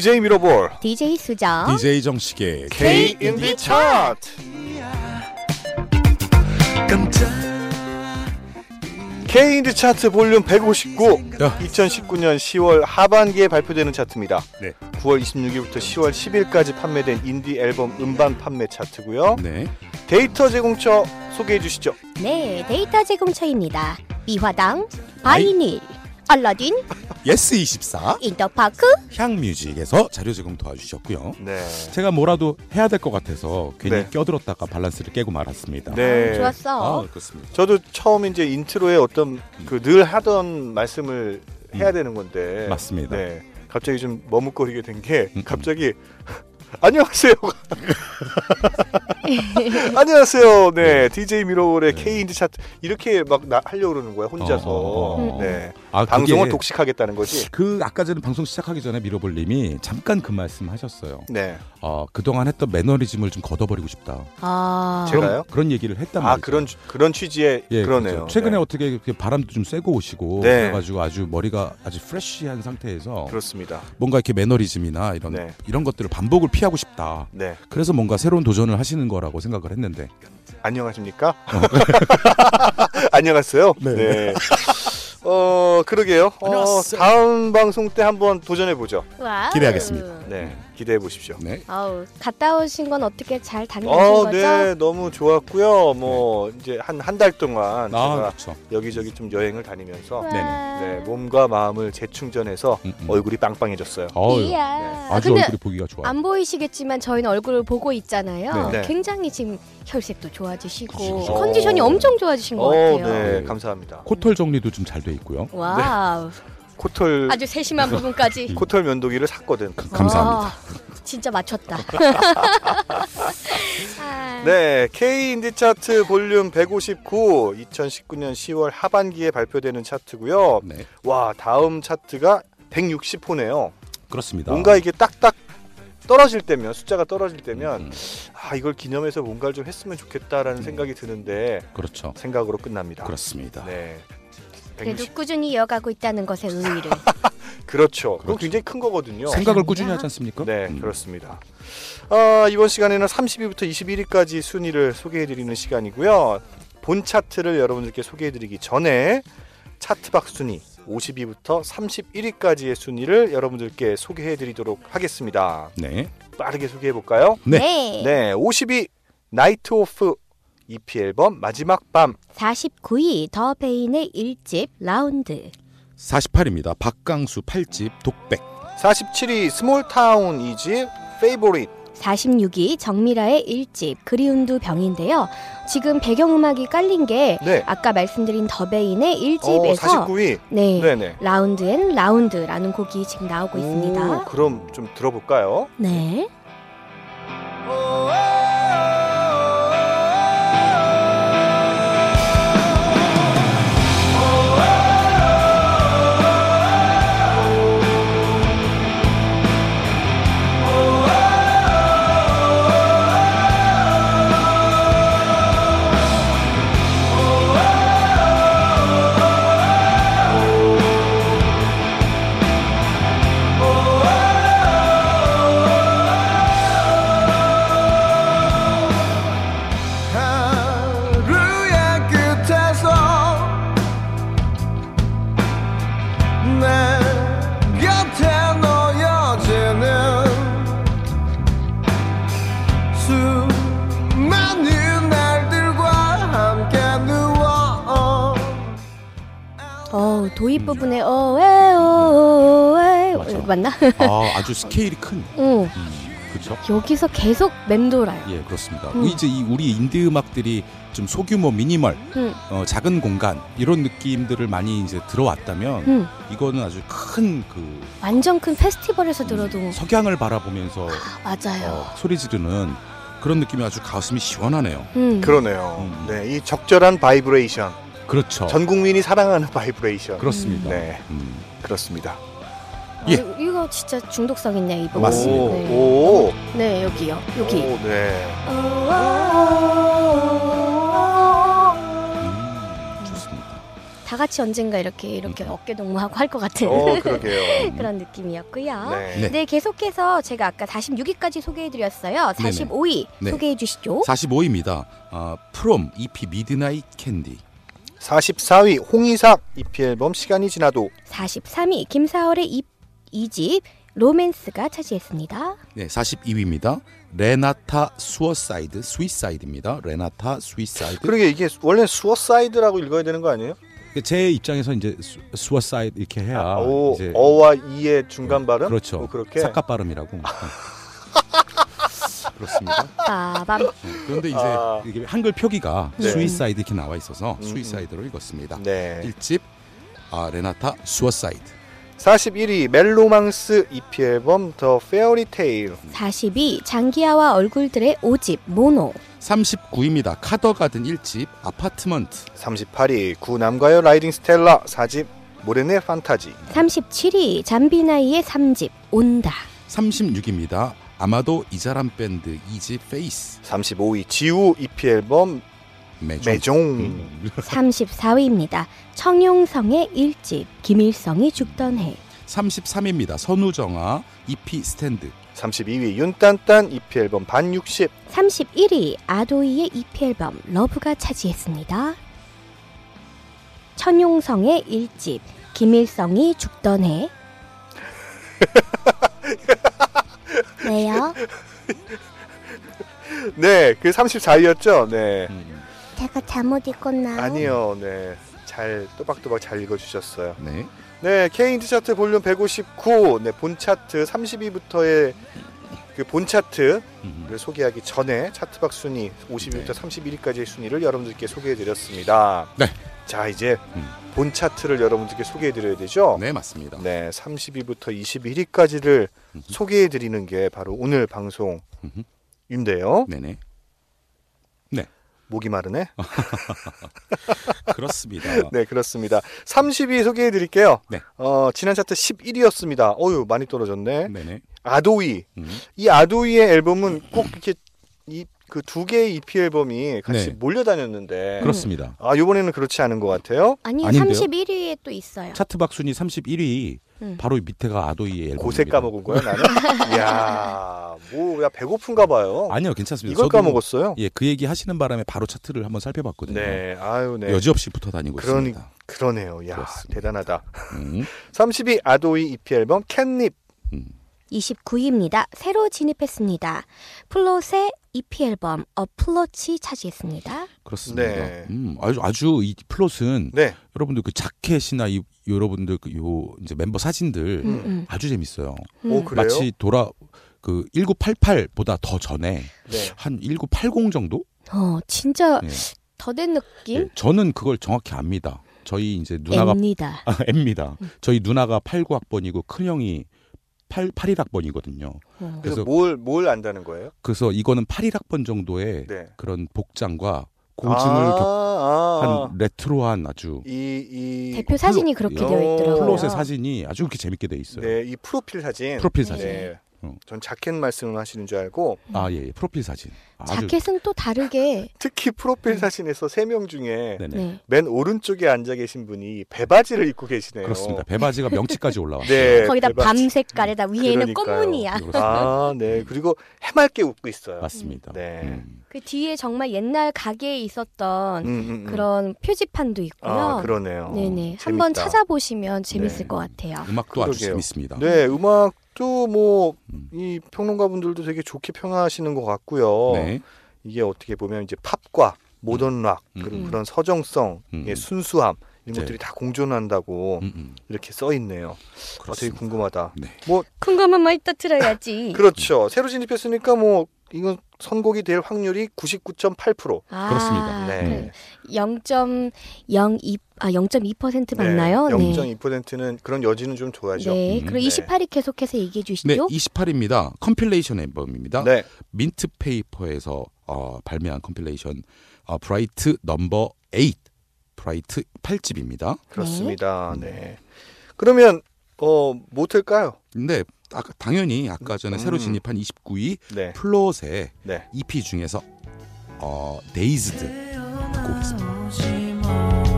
DJ 미러볼 DJ 수정. DJ 정식의 K 인디 차트 K 인디 차트 볼륨 159 야. 2019년 10월 하반기에 발표되는 차트입니다. 네. 9월 26일부터 10월 10일까지 판매된 인디 앨범 음반 판매 차트고요. 네. 데이터 제공처 소개해 주시죠. 네, 데이터 제공처입니다. 미화당, 바이닐, 알라딘, 예스24 인터파크. 향뮤직에서 자료 제공 도와주셨고요. 네. 제가 뭐라도 해야 될 것 같아서 괜히 네. 껴들었다가 밸런스를 깨고 말았습니다. 네. 좋았어. 아, 그렇습니다. 저도 처음 이제 인트로에 어떤 그 늘 하던 말씀을 해야 되는 건데 음. 맞습니다. 네. 갑자기 좀 머뭇거리게 된게 음, 음. 갑자기 안녕하세요. 안녕하세요. 네, DJ 미러볼의 네. K 인디 차트 이렇게 막 나, 하려고 그러는 거야 혼자서. 어, 어, 어, 어. 네, 아, 방송을 그게 독식하겠다는 거지. 그 아까 전에 방송 시작하기 전에 미러볼님이 잠깐 그 말씀하셨어요. 네, 어, 그동안 했던 매너리즘을 좀 걷어버리고 싶다. 아, 그런, 제가요? 그런 얘기를 했단 아 말이죠. 그런 취- 그런 취지의 예, 그러네요. 그렇죠. 최근에 네. 어떻게 이렇게 바람도 좀 쐬고 오시고 네. 그래가지고 아주 머리가 아주 프레쉬한 상태에서 그렇습니다. 뭔가 이렇게 매너리즘이나 이런 네. 이런 것들을 반복을 피하고 싶다. 네, 그래서 뭔가 새로운 도전을 하시는 거라고 생각을 했는데 안녕하십니까? 안녕하세요. 네. 네. 어 그러게요. 어, 안녕하세요. 다음 방송 때 한번 도전해 보죠. 와우. 기대하겠습니다. 네, 기대해 보십시오. 네. 아우, 갔다 오신 건 어떻게 잘 다녀오신 어, 거죠? 네, 너무 좋았고요. 뭐 이제 한 한 달 동안 아 제가 그렇죠. 여기저기 좀 여행을 다니면서 와. 네, 몸과 마음을 재충전해서 음, 음. 얼굴이 빵빵해졌어요. 어유, 이야. 아, 아주 근데 얼굴이 보기가 좋아요. 안 보이시겠지만 저희는 얼굴을 보고 있잖아요. 네. 네. 굉장히 지금 혈색도 좋아지시고 그치, 그치. 컨디션이 어. 엄청 좋아지신 것 어, 같아요. 네, 네. 감사합니다. 코털 정리도 좀 잘 돼 있고요. 와우. 코털 아주 세심한 부분까지. 코털 면도기를 샀거든. 가- 감사합니다. 아, 진짜 맞췄다. 아, 네, K 인디 차트 볼륨 159 2019년 10월 하반기에 발표되는 차트고요. 네, 와, 다음 차트가 160호네요. 그렇습니다. 뭔가 이게 딱딱 떨어질 때면 숫자가 떨어질 때면 음, 아 이걸 기념해서 뭔가를 좀 했으면 좋겠다라는 생각이 드는데 그렇죠. 생각으로 끝납니다. 그렇습니다. 네. 그래도 160 꾸준히 이어가고 있다는 것에 의의를. 그렇죠. 그건 그렇죠. 굉장히 큰 거거든요. 생각을. 꾸준히 하지 않습니까? 네, 음. 그렇습니다. 아, 이번 시간에는 30위부터 21위까지 순위를 소개해드리는 시간이고요. 본 차트를 여러분들께 소개해드리기 전에 차트박 순위 50위부터 31위까지의 순위를 여러분들께 소개해드리도록 하겠습니다. 네. 빠르게 소개해볼까요? 네. 네. 네, 50위 나이트 오프 EP 앨범 마지막 밤 49위 더 베인의 1집 라운드. 48입니다. 박강수 8집 독백. 47위 스몰타운 2집 Favorite 46위 정밀아의 1집 그리움도 병인데요. 지금 배경음악이 깔린 게 네. 아까 말씀드린 더베인의 어, 1집에서 49위 네. 네네 Round and Round라는 곡이 지금 나오고 있습니다. 오, 그럼 좀 들어볼까요? 네. 어, 도입 부분에 어에 어에 맞아. 맞나? 아, 아주 스케일이 큰. 어, 음, 그렇죠. 여기서 계속 맴돌아요. 예, 그렇습니다. 음. 이제 이 우리 인디 음악들이 좀 소규모 미니멀, 음, 어, 작은 공간 이런 느낌들을 많이 이제 들어왔다면 음. 이거는 아주 큰 그 완전 큰 페스티벌에서 들어도 석양을 바라보면서 아, 맞아요. 어, 소리 지르는 그런 느낌이 아주 가슴이 시원하네요. 음. 그러네요. 음. 네, 이 적절한 바이브레이션. 그렇죠. 전 국민이 사랑하는 바이브레이션. 그렇습니다. 네, 음. 그렇습니다. 어, 예. 이거 진짜 중독성 있네 이 부분. 맞습니다. 오, 네. 오, 네, 여기요. 여기. 오, 네. 음, 좋습니다. 다 같이 언젠가 이렇게 이렇게 어깨 동무하고 할 것 같은 어, 그러게요. 그런 느낌이었고요. 네. 네. 네. 계속해서 제가 아까 46위까지 소개해드렸어요. 45위 네. 소개해주시죠. 45위입니다. 아, 프롬 EP Midnight Candy. 44위 홍이삭 EP 앨범 시간이 지나도 43위 김사월의 이, 이집 로맨스가 차지했습니다. 네, 42위입니다. 레나타 수어사이드 스위사이드입니다. 레나타 스위사이드. 그러게 이게 원래 수어사이드라고 읽어야 되는 거 아니에요? 제 입장에서 이제 수, 수어사이드 이렇게 해야 아, 오, 이제 어와 이의 중간 발음? 그렇죠. 어, 그렇게 삭갑 발음이라고. 네. 그렇습니다. 빠밤. 네, 그런데 이제 아. 이게 한글 표기가 네. 스위사이드 이렇게 나와 있어서 음, 스위사이드로 읽었습니다. 네. 1집 아, 레나타 수어사이드. 41위 멜로망스 EP 앨범 The Fairy Tale 42위 장기하와 얼굴들의 5집 모노. 39위입니다. 카더가든 1집 Apartment. 38위 구남과여 라이딩 스텔라 4집 모래내 판타지 37위 잠비나이의 3집 온다. 36위입니다. 아마도 이자람 밴드 2집 Face. 35위 지우 EP 앨범 매종. 매종 음. 34위입니다. 천용성의 1집 김일성이 죽던 해. 33위입니다. 선우정아 EP Stand. 32위 윤딴딴 EP 앨범 반 60, 31위 아도이의 EP 앨범 Love가 차지했습니다. 천용성의 1집 김일성이 죽던 해. 왜요? 네, 그 34위였죠. 네. 음, 제가 잘못 읽었나요? 아니요. 네. 잘 또박또박 잘 읽어 주셨어요. 네. 네, K인트 차트 볼륨 159. 네, 본 차트 30위부터의 그 본 차트를 음, 소개하기 전에 차트박 순위 50위부터 31위까지의 순위를 여러분들께 소개해 드렸습니다. 네. 자, 이제 음. 본 차트를 여러분들께 소개해 드려야 되죠? 네, 맞습니다. 네, 30위부터 21위까지를 음흠. 소개해 드리는 게 바로 오늘 방송인데요. 네네. 목이 마르네. 그렇습니다. 네, 그렇습니다. 30위 소개해 드릴게요. 네. 어, 지난 차트 11위였습니다. 어유, 많이 떨어졌네. 네네. 아도이. 음. 이 아도이의 앨범은 꼭 이렇게 이 그 두 개의 EP 앨범이 같이 네. 몰려다녔는데 그렇습니다. 아, 요번에는 그렇지 않은 것 같아요. 아니 아닌데요? 31위에 또 있어요. 차트박 순위 31위. 음. 바로 밑에가 아도이의 앨범입니다. 고세 까먹은 거야, 나는. 이야, 뭐, 야, 배고픈가 봐요. 아니요, 괜찮습니다. 이걸 저도 까먹었어요? 예, 그 얘기 하시는 바람에 바로 차트를 한번 살펴봤거든요. 네, 아유, 네. 여지없이 붙어 다니고 그러니- 있습니다. 그러네요. 야, 그렇습니다. 대단하다. 음, 30위 아도이 EP 앨범 캣닙. 음. 29위입니다. 새로 진입했습니다. 플롯의 EP 앨범 Approach 차지했습니다. 그렇습니다. 네. 음, 아주 아주 이 플롯은 네. 여러분들 그 자켓이나 이 여러분들 그 요 이제 멤버 사진들 음, 음. 아주 재밌어요. 음. 오, 그래요? 마치 돌아 그 1988보다 더 전에 네. 한1980 정도? 어, 진짜 예. 더된 느낌? 예, 저는 그걸 정확히 압니다. 저희 이제 누나가 앱니다. 아, M입니다. 저희 누나가 89학번이고 큰 형이 8 81학번이거든요. 어. 그래서 그래서- 뭘, 뭘 안다는 거예요? 그래서 이거는 81학번 정도의 네. 그런 복장과 고증을 아, 겪- 아, 한 레트로한 아주 이, 이, 대표 사진이 그렇게 어, 되어 있더라고요. 플롯의 사진이 아주 그렇게 재밌게 돼 있어요. 네, 이 프로필 사진. 프로필 사진. 네. 어. 전 자켓 말씀을 하시는 줄 알고 아, 예, 예. 프로필 사진. 아주 자켓은 또 다르게 특히 프로필 사진에서 세 명 중에 네네. 네. 맨 오른쪽에 앉아 계신 분이 배바지를 입고 계시네요. 그렇습니다. 배바지가 명치까지 올라왔어요. 네. 거기다 대박. 밤 색깔에다 위에는. 꽃무늬야. 아, 네. 그리고 해맑게 웃고 있어요. 맞습니다. 네. 음. 그 뒤에 정말 옛날 가게에 있었던 음, 음, 음. 그런 표지판도 있고요. 아, 그러네요. 네네. 한번 재밌다. 찾아보시면 재밌을 네. 것 같아요. 음악도 아주 그러게요. 재밌습니다. 네, 음악 도뭐 음. 이 평론가 분들도 되게 좋게 평하시는 것 같고요. 네. 이게 어떻게 보면 이제 팝과 모던 락 음. 그런, 음. 그런 서정성, 음. 의 순수함 이런 네. 것들이 다 공존한다고 음, 음. 이렇게 써 있네요. 어, 되게. 궁금하다. 네. 궁금한 말 있다 들어야지. 그렇죠. 새로 진입했으니까 뭐 이건 선곡이 될 확률이 99.8%. 아, 그렇습니다. 네. 0.02, 아, 0.2% 맞나요? 네, 0.2%는 그런 여지는 좀 둬야죠. 네. 음. 그럼 네. 28위 계속해서 얘기해 네, 주시죠. 28입니다. 컴필레이션 앨범입니다. 네. 민트 페이퍼에서 어, 발매한 컴필레이션 어, bright number 8 bright 8집입니다. 그렇습니다. 네. 그러면 어 못할까요? 근데 아까 당연히 아까 전에 새로 음. 진입한 29위 네. 플롯의 네. EP 중에서 어 Dazed 듣고 오겠습니다.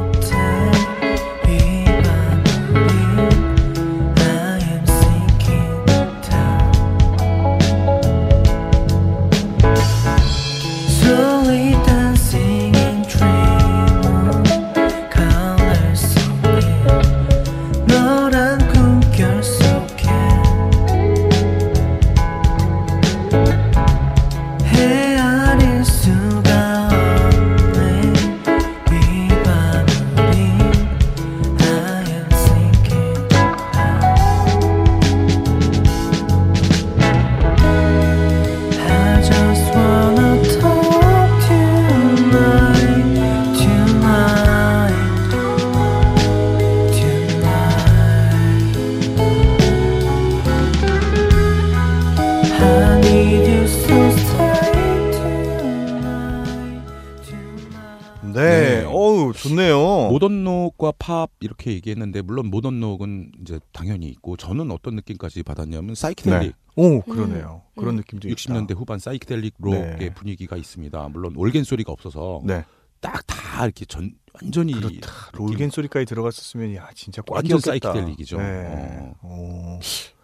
이렇게 얘기했는데 물론 모던록은 이제 당연히 있고 저는 어떤 느낌까지 받았냐면 사이키델릭 오 그러네요. 음. 그런 음. 느낌도 60년대 후반 사이키델릭 록의 네. 분위기가 있습니다. 물론 올겐 소리가 없어서 있다. 네. 딱다 이렇게 전 완전히 그렇다. 올겐 소리까지 들어갔었으면 야 진짜 완전 꽉이었겠다. 사이키델릭이죠. 네. 어. 오.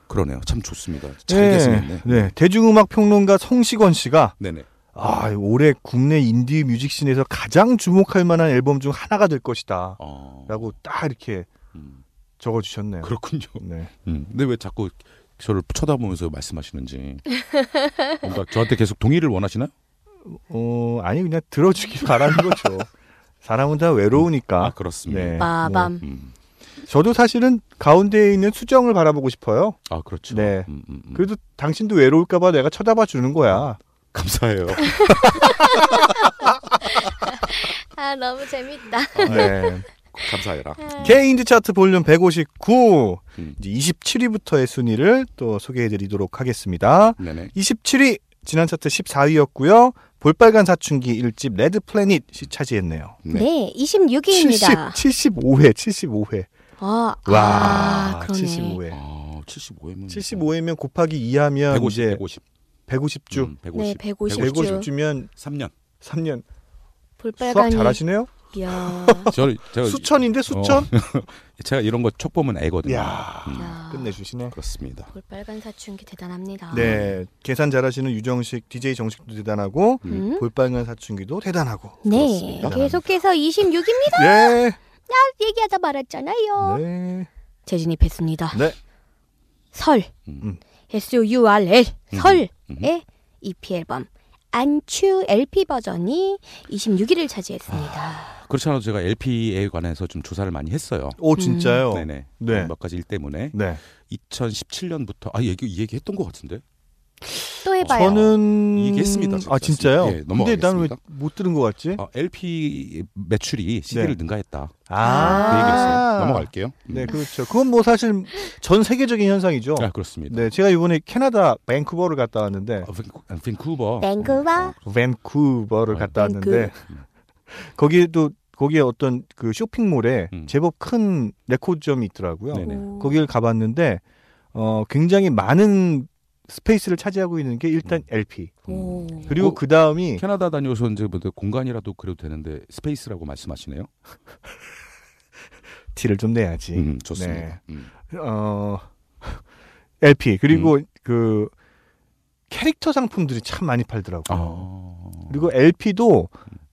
그러네요. 참 좋습니다. 잘 계승했네. 네. 대중음악 평론가 송시건 씨가 네네. 아 올해 국내 인디 뮤직씬에서 가장 주목할 만한 앨범 중 하나가 될 것이다. 어. 라고 딱 이렇게 음, 적어 주셨네요. 그렇군요. 네. 음, 근데 왜 자꾸 저를 쳐다보면서 말씀하시는지 뭔가 저한테 계속 동의를 원하시나요? 어 아니 그냥 들어주길 바라는 거죠. 사람은 다 외로우니까. 아 그렇습니다. 네. 빠밤. 음. 저도 사실은 가운데에 있는 수정을 바라보고 싶어요. 아 그렇죠. 네. 음, 음, 음. 그래도 당신도 외로울까봐 내가 쳐다봐 주는 거야. 감사해요. 아 너무 재밌다. 네. 감사해라. K인디 차트 볼륨 159 음. 이제 27위부터의 순위를 또 소개해드리도록 하겠습니다. 네네. 27위 지난 차트 14위였고요. 볼빨간 사춘기 1집 Red Planet이 차지했네요. 네. 네, 26위입니다. 70, 75회, 75회. 아, 와, 아, 그러네. 75회. 아 75회면 75회면 곱하기 2하면 150, 이제 150. 150주. 음, 150. 네, 150 주. 150주면 3년. 3년. 수학 볼빨간이. 잘하시네요? 이야. 저 제가 수천인데 수천? 어, 제가 이런 거 촉 보면 애거든요. 이야. 음, 야. 끝내주시네. 그렇습니다. 볼빨간 사춘기 대단합니다. 네, 계산 잘하시는 유정식, DJ 정식도 대단하고 음? 볼빨간 사춘기도 대단하고. 네, 그렇습니다. 계속해서 26위입니다. 네, 얘기하다 말았잖아요. 네, 재진입했습니다. 네. 설, 음. S-O-U-R-L, 설의 음. EP 앨범 안추 LP 버전이 26위를 차지했습니다. 그렇지 않아도 제가 LP에 관해서 좀 조사를 많이 했어요. 오 진짜요? 네네. 네. 몇 가지 일 때문에 네. 2017년부터 아 얘기 이 얘기 했던 것 같은데. 또 해봐요. 저는 얘기했습니다. 아 진짜요? 예, 근데. 나는 왜 못 들은 것 같지? 아, LP 매출이 CD를 네. 능가했다. 아, 그. 넘어갈게요. 음. 네, 그렇죠. 그건 뭐 사실 전 세계적인 현상이죠. 아, 그렇습니다. 네, 제가 이번에 캐나다 밴쿠버를 갔다 왔는데 아, 밴쿠- 아, 밴쿠버. 밴쿠버. 밴쿠버를 아, 갔다 왔는데 거기에도 거기에 어떤 그 쇼핑몰에 음. 제법 큰 레코드점이 있더라고요. 네네. 오. 거기를 가봤는데 어 굉장히 많은 space를 차지하고 있는 게 일단 LP 오. 그리고 어, 그 다음이 캐나다 다녀오서 이제 뭐 공간이라도 그래도 되는데 space라고 말씀하시네요. 티를 좀 내야지. 음, 좋습니다. 네. 음. 어 LP 그리고 그 캐릭터 상품들이 참 많이 팔더라고요. 아. 그리고 LP도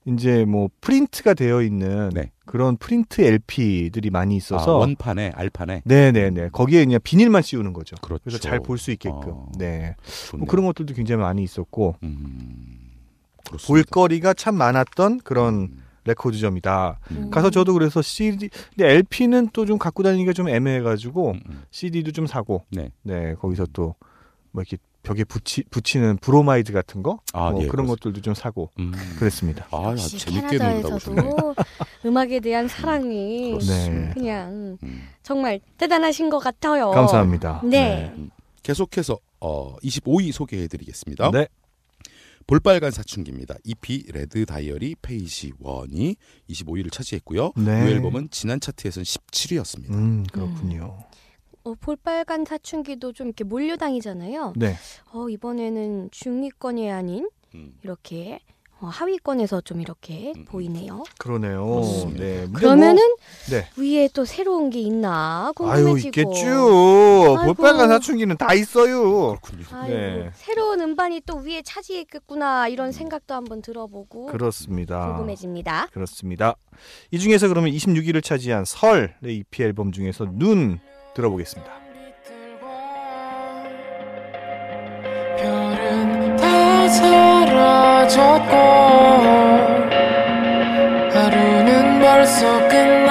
이제 뭐 프린트가 되어 있는 네. 그런 프린트 LP들이 많이 아, 있어서 원판에 알판에 네네네 거기에 그냥 비닐만 씌우는 거죠. 그렇죠. 그래서 잘 볼 수 있게끔. 아, 네. 뭐 그런 것들도 굉장히 많이 있었고 음. 볼거리가 참 많았던 그런 음, 레코드점이다. 음, 가서 저도 그래서 CD 근데 LP는 또 좀 갖고 다니기가 좀 애매해가지고 음, 음. CD도 좀 사고 네. 네 거기서 또 뭐 이렇게 벽에 붙이 붙이는 브로마이드 같은 거 아, 뭐 예, 그런 그렇습니다. 것들도 좀 사고 음. 그랬습니다. 아, 역시 재밌게 놀다 오셨네. 캐나다에서도 음악에 대한 사랑이 네. 그냥 음. 정말 대단하신 것 같아요. 감사합니다. 네. 계속해서 어, 25위 소개해드리겠습니다. 네. 볼빨간 사춘기입니다. EP Red Diary Page 1이 25위를 차지했고요. 네. 이 앨범은 지난 차트에서는 17위였습니다. 음 그렇군요. 어, 볼빨간 사춘기도 좀 이렇게 몰려다니잖아요. 네. 어, 이번에는 중위권이 아닌 음. 이렇게 어, 하위권에서 좀 이렇게 음. 보이네요. 그러네요. 그렇습니다. 네. 근데 그러면은 뭐, 네. 위에 또 새로운 게 있나 아유 궁금해지고. 있겠죠. 아이고. 볼빨간 사춘기는 다 있어요. 그렇군요. 아이고, 네. 새로운 음반이 또 위에 차지했겠구나 이런 생각도 한번 들어보고 그렇습니다. 궁금해집니다. 그렇습니다. 이 중에서 그러면 26위를 차지한 설의 EP 앨범 중에서 눈 들어보겠습니다. 사라졌고 하루는 벌써 끝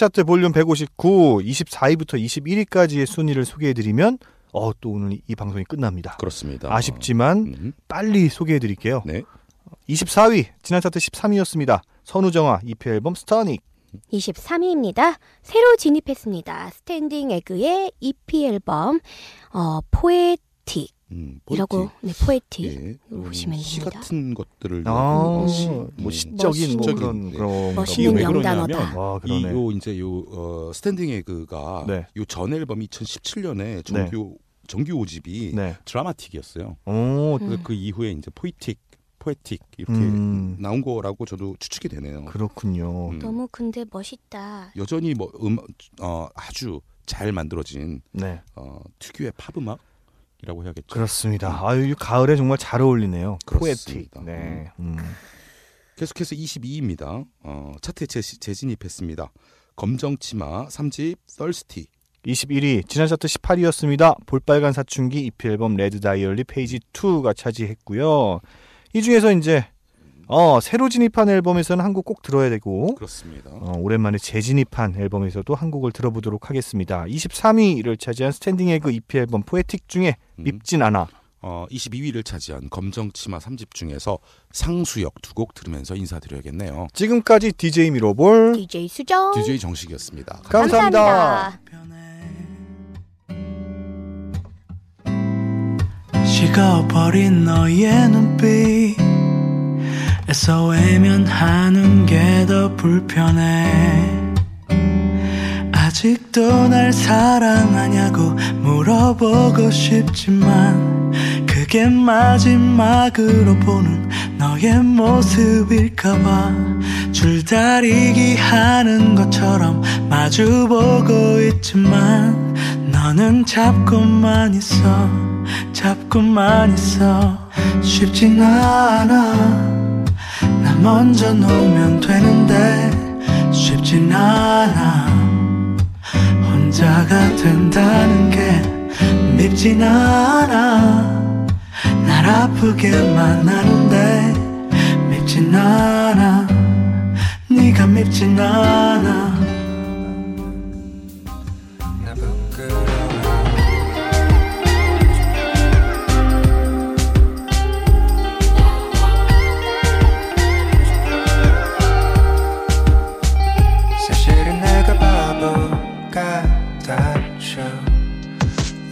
차트 볼륨 159, 24위부터 21위까지의 순위를 소개해드리면 어, 또 오늘 이 방송이 끝납니다. 그렇습니다. 아쉽지만 음, 빨리 소개해드릴게요. 네. 24위 지난 차트 13위였습니다. 선우정아 EP 앨범 Stunning. 23위입니다. 새로 진입했습니다. 스탠딩 에그의 EP 앨범 어, Poetic 음, 이라고 네, Poetic 예, 보시면 시 됩니다. 같은 것들을 아, 어, 시, 뭐 음, 시적인 뭐 멋있는- 그런 네. 그런 멋있는 왜 명단어다. 그러냐면 why 그러네. 요 이제 요 어, 스탠딩 에그가 네. 요전 앨범 2017년에 정규 정규 5집이 네. Dramatic이었어요. 오, 그, 그 이후에 이제 Poetic, Poetic 이렇게 음. 나온 거라고 저도 추측이 되네요. 그렇군요. 음. 너무 근데 멋있다. 여전히 뭐 음, 어, 아주 잘 만들어진 네, 어, 특유의 팝 음악 이라고 해야겠죠. 그렇습니다. 아유, 이 가을에 정말 잘 어울리네요. Poetic. 네. 음. 계속해서 22위입니다. 어, 차트에 재, 재진입했습니다. 검정치마 3집 Thirsty 21위 지난 차트 18위였습니다. 볼빨간 사춘기 EP 앨범 Red Diary Page 2가 차지했고요. 이 중에서 이제 어, 새로 진입한 앨범에서는 한 곡 꼭 들어야 되고 그렇습니다. 어, 오랜만에 재진입한 앨범에서도 한 곡을 들어보도록 하겠습니다. 23위를 차지한 스탠딩 에그 EP 앨범 Poetic 중에 음. 밉진 않아. 어, 22위를 차지한 검정치마 3집 중에서 상수역 두 곡 들으면서 인사드려야겠네요. 지금까지 DJ 미로볼 DJ 수정 DJ 정식이었습니다. 감사합니다. 식어버린 너의 눈빛 애써 외면하는 게 더 불편해. 아직도 날 사랑하냐고 물어보고 싶지만 그게 마지막으로 보는 너의 모습일까봐 줄다리기 하는 것처럼 마주보고 있지만 너는 잡고만 있어 잡고만 있어. 쉽진 않아. 나 먼저 놓으면 되는데 쉽진 않아. 혼자가 된다는 게 밉진 않아. 날 아프게만 하는데 밉진 않아. 네가 밉진 않아 같았죠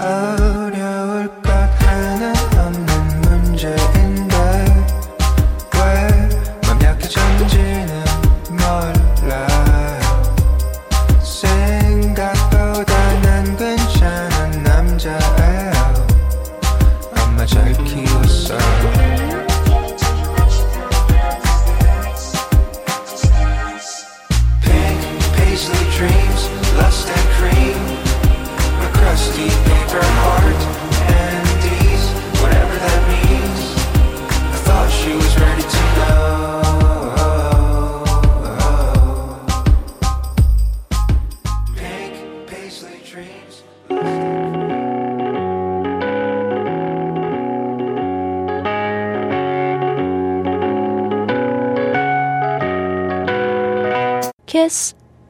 어려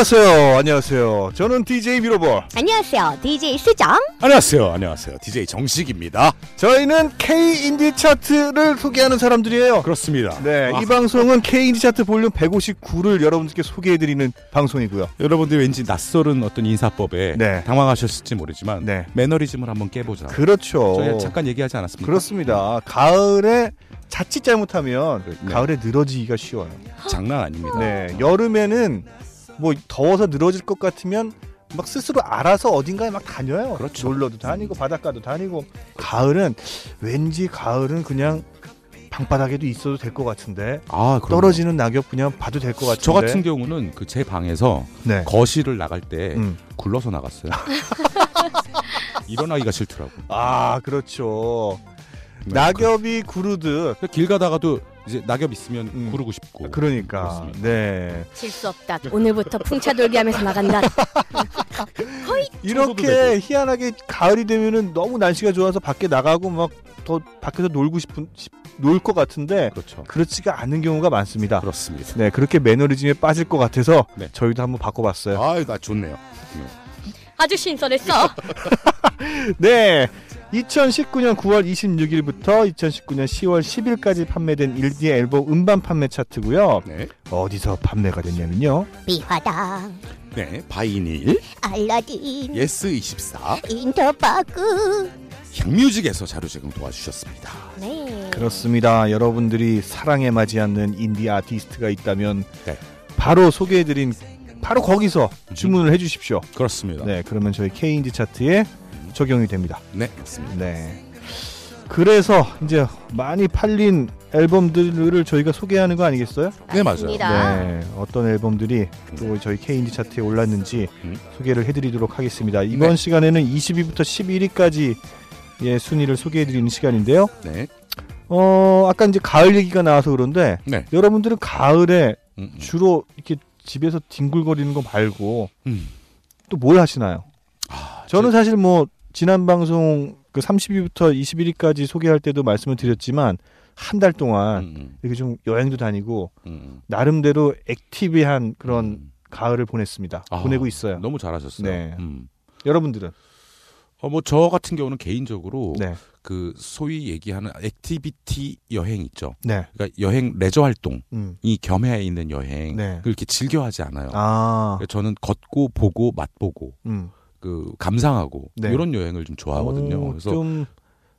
안녕하세요. 안녕하세요. 저는 DJ 미로볼. 안녕하세요. DJ 수정. 안녕하세요. 안녕하세요. DJ 정식입니다. 저희는 K 인디 차트를 소개하는 사람들이에요. 그렇습니다. 네, 아, 이 방송은 K 인디 차트 볼륨 159를 여러분들께 소개해드리는 방송이고요. 여러분들 왠지 낯설은 어떤 인사법에 네. 당황하셨을지 모르지만 네. 매너리즘을 한번 깨보자. 그렇죠. 저희 잠깐 얘기하지 않았습니까? 그렇습니다. 가을에 자칫 잘못하면 네. 가을에 늘어지기가 쉬워요. 장난 아닙니다. 네, 여름에는 뭐 더워서 늘어질 것 같으면 막 스스로 알아서 어딘가에 막 다녀요. 그렇죠. 놀러도 다니고 바닷가도 다니고. 가을은 왠지 가을은 그냥 방바닥에도 있어도 될 것 같은데 아. 떨어지는 낙엽 그냥 봐도 될 것 같은데. 저 같은 경우는 그 제 방에서 네. 거실을 나갈 때 음. 굴러서 나갔어요. 일어나기가 싫더라고. 아 그렇죠. 네, 낙엽이 구르듯. 그- 길 가다가도 이제 낙엽 있으면 음. 구르고 싶고. 그러니까 그렇습니다. 네 질수 없다. 오늘부터 풍차 돌기 하면서 나간다. 이렇게 되고. 희한하게 가을이 되면은 너무 날씨가 좋아서 밖에 나가고 막 더 밖에서 놀고 싶은 놀 것 같은데 그렇죠. 그렇지가 않은 경우가 많습니다. 그렇습니다. 네 그렇게 매너리즘에 빠질 것 같아서 네. 저희도 한번 바꿔봤어요. 아, 나 좋네요. 아주 신선했어. 네. 2019년 9월 26일부터 2019년 10월 10일까지 판매된 인디의 앨범 음반 판매 차트고요. 네. 어디서 판매가 됐냐면요. 미화당, 네. 바이닐, 알라딘, 예스24, 인터파크. 향뮤직에서 자료 제공 도와주셨습니다. 네. 그렇습니다. 여러분들이 사랑해 마지않는 인디 아티스트가 있다면 네. 바로 소개해드린 바로 거기서 주문을 해주십시오. 그렇습니다. 네, 그러면 저희 K인디 차트에 적용이 됩니다. 네, 맞습니다. 네. 그래서 이제 많이 팔린 앨범들을 저희가 소개하는 거 아니겠어요? 네, 맞아요. 네, 어떤 앨범들이 또 저희 K인디 차트에 올랐는지 음. 소개를 해드리도록 하겠습니다. 이번 네. 시간에는 20위부터 11위까지 예, 순위를 소개해드리는 시간인데요. 네. 어, 아까 이제 가을 얘기가 나와서 그런데 네. 여러분들은 가을에 음, 음. 주로 이렇게 집에서 뒹굴거리는 거 말고 음. 또뭘 하시나요? 아, 저는 사실 뭐 지난 방송 그 30위부터 21위까지 소개할 때도 말씀을 드렸지만 한달 제- 동안 음, 음, 이렇게 좀 여행도 다니고 음, 나름대로 active한 그런 음. 가을을 보냈습니다. 아, 보내고 있어요. 너무 잘하셨어요. 네. 음. 여러분들은 어, 뭐 저 같은 경우는 개인적으로 네, 그 소위 얘기하는 activity 여행 있죠. 네, 그러니까 여행 레저 활동이 음, 겸해 있는 여행 네. 을 이렇게 즐겨 하지 않아요. 아, 그러니까 저는 걷고 보고 맛보고 음, 그 감상하고 네. 이런 여행을 좀 좋아하거든요. 오, 그래서 좀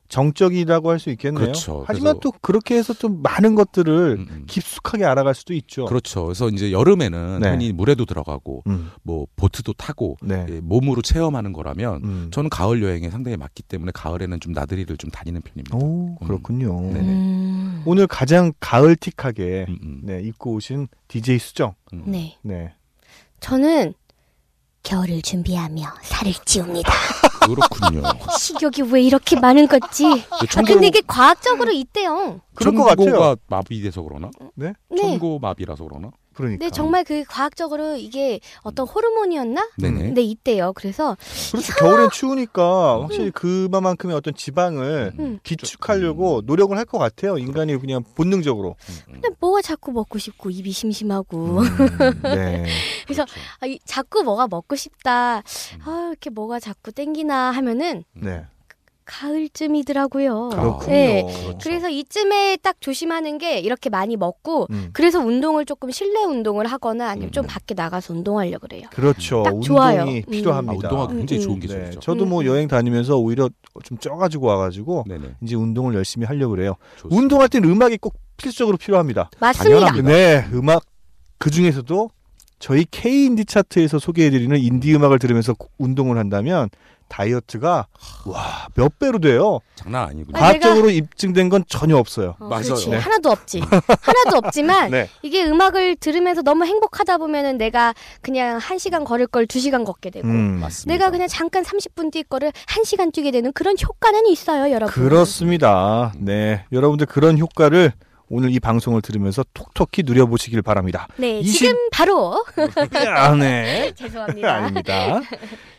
정적이라고 할 수 있겠네요. 그렇죠. 하지만 또 그렇게 해서 좀 많은 것들을 음, 음. 깊숙하게 알아갈 수도 있죠. 그렇죠. 그래서 이제 여름에는 네. 흔히 물에도 들어가고 음, 뭐 보트도 타고 네. 예, 몸으로 체험하는 거라면 음. 저는 가을 여행에 상당히 맞기 때문에 가을에는 좀 나들이를 좀 다니는 편입니다. 오, 그렇군요. 네네. 음. 오늘 가장 가을틱하게 음, 음, 네, 입고 오신 DJ 수정. 음. 네. 네. 저는 겨울을 준비하며 살을 찌웁니다. 그렇군요. 식욕이 왜 이렇게 많은 거지? 아, 근데 이게 과학적으로 있대요. 그럴 것 같아요. 천고가 마비돼서 그러나? 네? 네. 천고 마비라서 그러나? 그러니까. 네, 정말 그 과학적으로 이게 어떤 호르몬이었나? 네네. 네, 있대요. 그래서 그렇죠. 겨울엔 추우니까 확실히 그만큼의 어떤 지방을 음. 기축하려고 노력을 할 것 같아요. 인간이 그냥 본능적으로. 음, 음. 근데 뭐가 자꾸 먹고 싶고 입이 심심하고 음, 네. 그래서 그렇죠. 아, 이- 자꾸 뭐가 먹고 싶다. 아, 이렇게 뭐가 자꾸 땡기나 하면은 네. 가을쯤이더라고요. 그렇군요. 네. 그렇죠. 그래서 이쯤에 딱 조심하는 게 이렇게 많이 먹고 음. 그래서 운동을 조금 실내 운동을 하거나 아니면 좀 음. 밖에 나가서 운동하려고 그래요. 그렇죠. 딱 운동이 좋아요. 음. 아, 필요합니다. 운동하기 굉장히 음, 좋은 음. 네. 기술이죠. 저도 뭐 음, 여행 다니면서 오히려 좀 쪄가지고 와가지고 네네. 이제 운동을 열심히 하려고 그래요. 좋습니다. 운동할 때는 음악이 꼭 필수적으로 필요합니다. 맞습니다. 당연합니다. 네, 음악 그 중에서도 저희 K 인디 차트에서 소개해드리는 인디 음악을 들으면서 고- 운동을 한다면 다이어트가 와 몇 배로 돼요. 장난 아니군요. 아, 과학적으로 입증된 건 전혀 없어요. 어, 맞아요. 그렇지. 네. 하나도 없지. 하나도 없지만 네, 이게 음악을 들으면서 너무 행복하다 보면은 내가 그냥 한 시간 걸을 걸 두 시간 걷게 되고 음, 맞습니다. 내가 그냥 잠깐 30분 뛸 거를 한 시간 뛰게 되는 그런 효과는 있어요, 여러분. 그렇습니다. 네, 여러분들 그런 효과를 오늘 이 방송을 들으면서 톡톡히 누려보시길 바랍니다. 네, 20 지금 바로 아, 네. 죄송합니다. 아닙니다.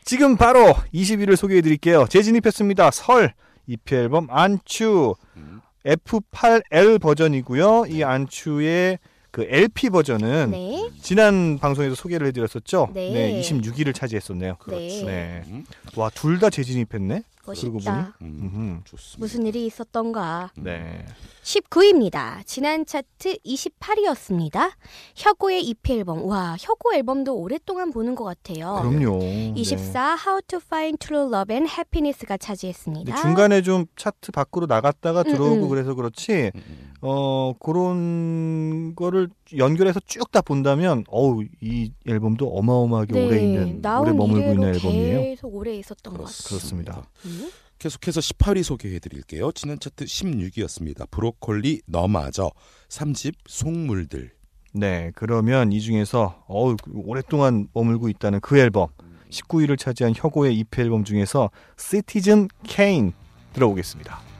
지금 바로 20위를 소개해드릴게요. 재진입했습니다. 설 EP 앨범 안추 음. F8L 버전이고요. 이 안추의 그 LP 버전은 네. 지난 방송에서 소개를 해드렸었죠. 네. 26위를 차지했었네요. 네. 네. 음, 와, 둘 다 재진입했네. 멋있다. 음. 좋습니다. 무슨 일이 있었던가. 음. 네. 19위입니다. 지난 차트 28위였습니다. 혁오의 EP 앨범. 와, 혁오 앨범도 오랫동안 보는 것 같아요. 그럼요. 24 How to Find True Love and Happiness가 네. 차지했습니다. 중간에 좀 차트 밖으로 나갔다가 음, 들어오고 음. 그래서 그렇지 음, 음. 어 그런 거를 연결해서 쭉 다 본다면 어우 이 앨범도 어마어마하게 오래 있는 오래 네, 머물고 있는 앨범이에요. 계속 오래 있었던 것 같아요. 그렇습니다. 음? 계속해서 18위 소개해 드릴게요. 지난 차트 16위였습니다. 브로콜리 너마저 3집 속물들. 네, 그러면 이 중에서 어우 오랫동안 머물고 있다는 그 앨범 19위를 차지한 혁오의 EP 앨범 중에서 Citizen Kane 들어오겠습니다.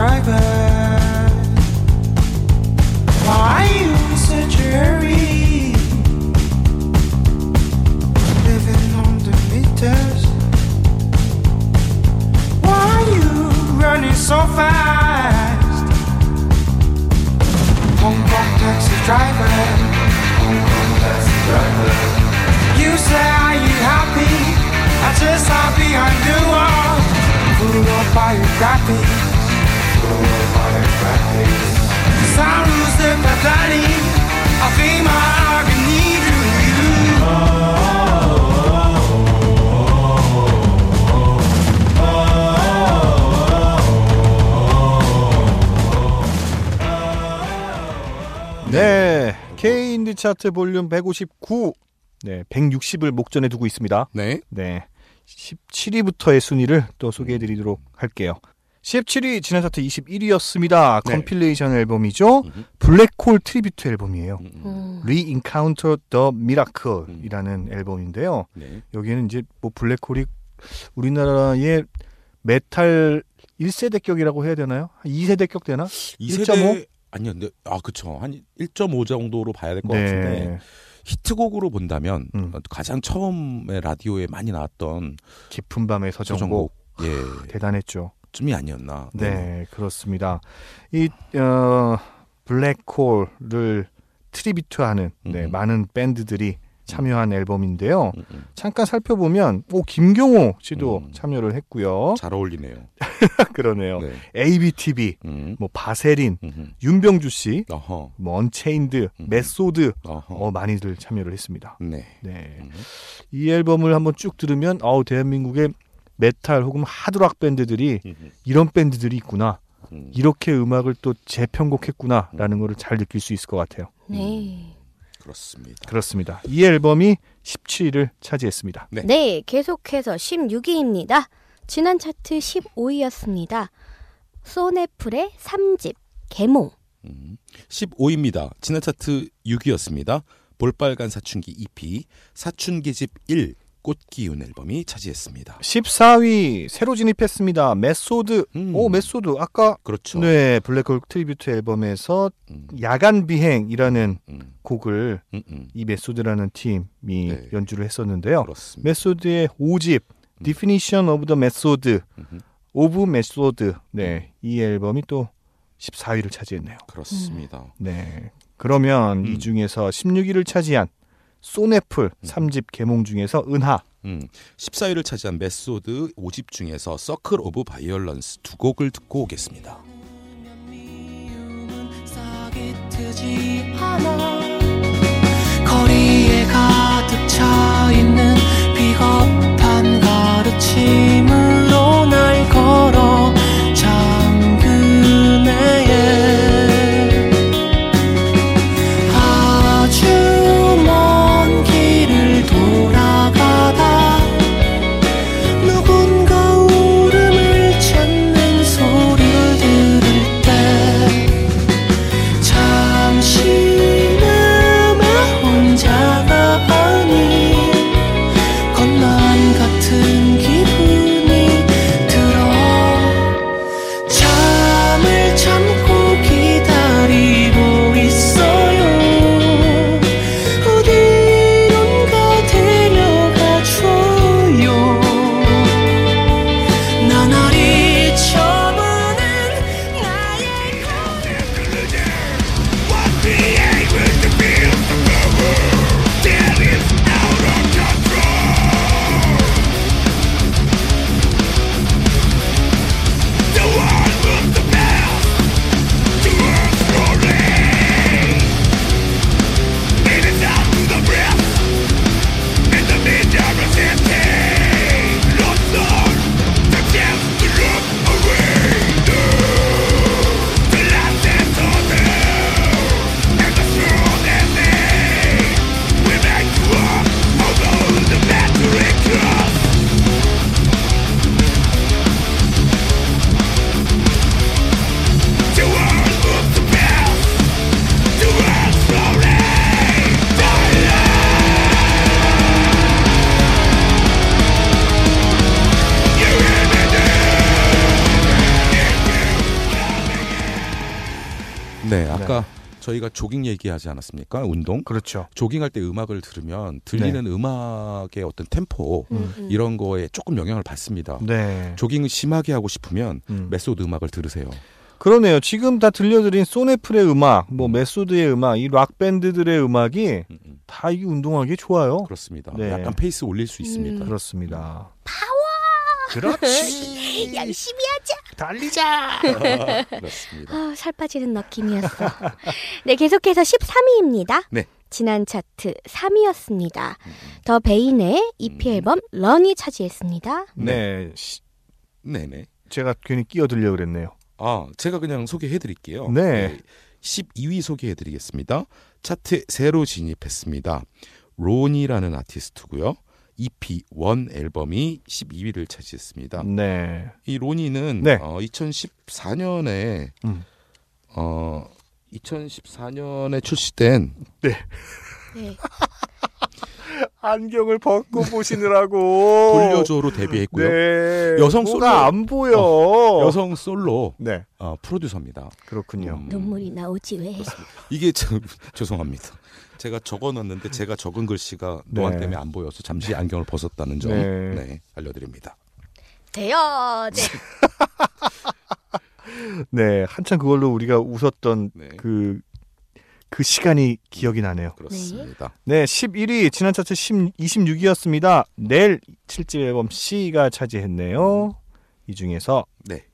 Driver. 차트 볼륨 159. 네, 160을 목전에 두고 있습니다. 네. 네. 17위부터의 순위를 또 소개해 드리도록 할게요. 17위 지난 차트 21위였습니다. 네. compilation 앨범이죠. 음흠. 블랙홀 tribute 앨범이에요. 음, 음. 음. Re-Encounter the Miracle이라는 앨범인데요. 네. 여기에는 이제 뭐 블랙홀이 우리나라의 메탈 1세대격이라고 해야 되나요? 2세대격 되나? 2세대 아니요. 근데 아 그쵸. 한 1.5 정도로 봐야 될것 같은데 히트곡으로 본다면 음. 가장 처음에 라디오에 많이 나왔던 깊은 밤의 서정곡 서정곡 예. 대단했죠. 쯤이 아니었나. 네, 그렇습니다. 이 어, 블랙홀을 tribute하는 네, 음. 많은 밴드들이 참여한 앨범인데요. 음, 음. 잠깐 살펴보면 오 김경호 씨도 음. 참여를 했고요. 잘 어울리네요. 그러네요. 네. ABTV, 음. 뭐 바세린, 음. 윤병주 씨, 어허. 뭐 언체인드, 음. 메소드 어허. 어, 많이들 참여를 했습니다. 네. 네. 음. 이 앨범을 한번 쭉 들으면 어우 대한민국의 메탈 혹은 하드락 밴드들이 음. 이런 밴드들이 있구나. 음. 이렇게 음악을 또 재편곡했구나라는 거를 잘 느낄 수 있을 것 같아요. 네. 그렇습니다. 그렇습니다. 이 앨범이 17위를 차지했습니다. 네. 네, 계속해서 16위입니다. 지난 차트 15위였습니다. 쏜애플의 3집 계몽. 음. 15위입니다. 지난 차트 6위였습니다. 볼빨간 사춘기 EP 사춘기집 1 꽃기운 앨범이 차지했습니다. 14위 새로 진입했습니다. 메소드. 음. 오 메소드 아까 그렇죠. 네 블랙홀 tribute 앨범에서 음. 야간 비행이라는 음. 곡을 음. 음. 이 메소드라는 팀이 네. 연주를 했었는데요. 그렇습니다. 메소드의 5집 Definition of the Method 음. of Method. 네, 이 앨범이 또 14위를 차지했네요. 그렇습니다. 네. 그러면 음. 이 중에서 16위를 차지한 소네플 3집 개몽 중에서 은하. 음. 14위를 차지한 메소드 5집 중에서 Circle of Violence 두 곡을 듣고 오겠습니다. 저희가 조깅 얘기하지 않았습니까? 운동. 그렇죠. 조깅할 때 음악을 들으면 들리는 음악의 어떤 템포 음, 음. 이런 거에 조금 영향을 받습니다. 네. 조깅을 심하게 하고 싶으면 음. 메소드 음악을 들으세요. 그러네요. 지금 다 들려드린 소네플의 음악, 뭐 메소드의 음악, 이 락 밴드들의 음악이 음, 음. 다 이게 운동하기에 좋아요. 그렇습니다. 네. 약간 페이스 올릴 수 있습니다. 음. 그렇습니다. 파워! 그렇지. 열심히 하자. 달리자. 그렇습니다. 아, 살 빠지는 느낌이었어. 네, 계속해서 13위입니다. 네. 지난 차트 3위였습니다. 더 베인의 EP 음. 앨범 런이 차지했습니다. 네. 시- 네네. 제가 괜히 끼어들려 그랬네요. 아, 제가 그냥 소개해 드릴게요. 네. 12위 소개해 드리겠습니다. 차트에 새로 진입했습니다. 로니라는 아티스트고요. EP 1 앨범이 12위를 차지했습니다. 네. 이 로니는 네. 어, 2014년에 음. 어 2014년에 출시된 네. 안경을 벗고 보시느라고. 돌려줘로 데뷔했고요. 네. 여성 솔로. 안 보여. 여성 솔로 네. 어, 프로듀서입니다. 그렇군요. 음, 눈물이 나오지 왜? 이게 참 죄송합니다. 제가 적어놨는데 제가 적은 글씨가 네. 노안 때문에 안 보여서 잠시 안경을 벗었다는 점 네. 네, 알려드립니다. 돼요. 네. 네. 한참 그걸로 우리가 웃었던 네, 그, 그 시간이 기억이 나네요. 그렇습니다. 네, 11위 지난 차트 26위였습니다. 내일 7집 앨범 C가 차지했네요. 이 중에서 네,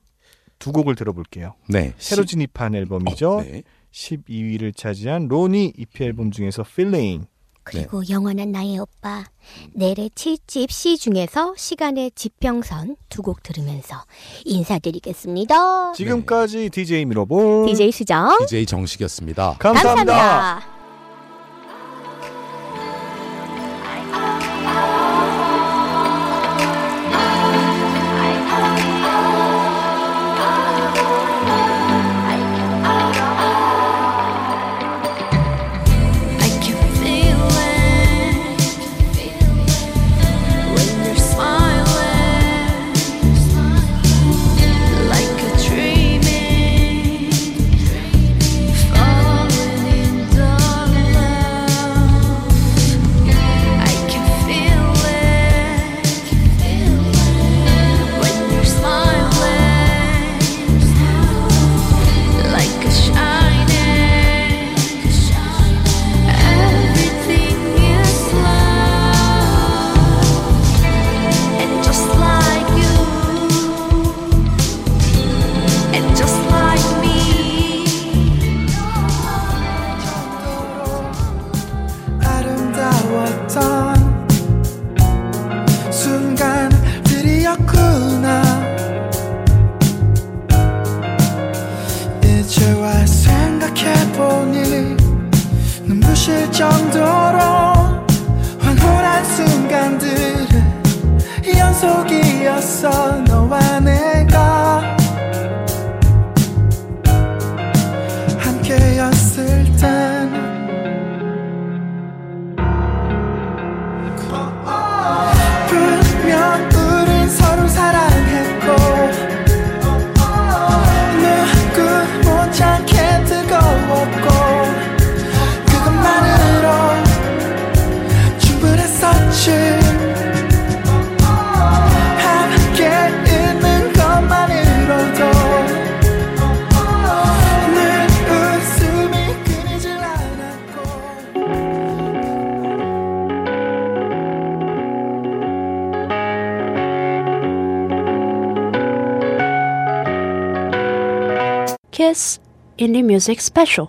두 곡을 들어볼게요. 네, 새로 시- 진입한 앨범이죠. 어, 네. 12위를 차지한 로니 EP 앨범 중에서 Feeling. 그리고 영원한 나의 오빠 내래 7집 C 중에서 시간의 지평선 두 곡 들으면서 인사드리겠습니다. 지금까지 DJ 미러볼 DJ 수정 DJ 정식이었습니다. 감사합니다. 감사합니다. Music Special.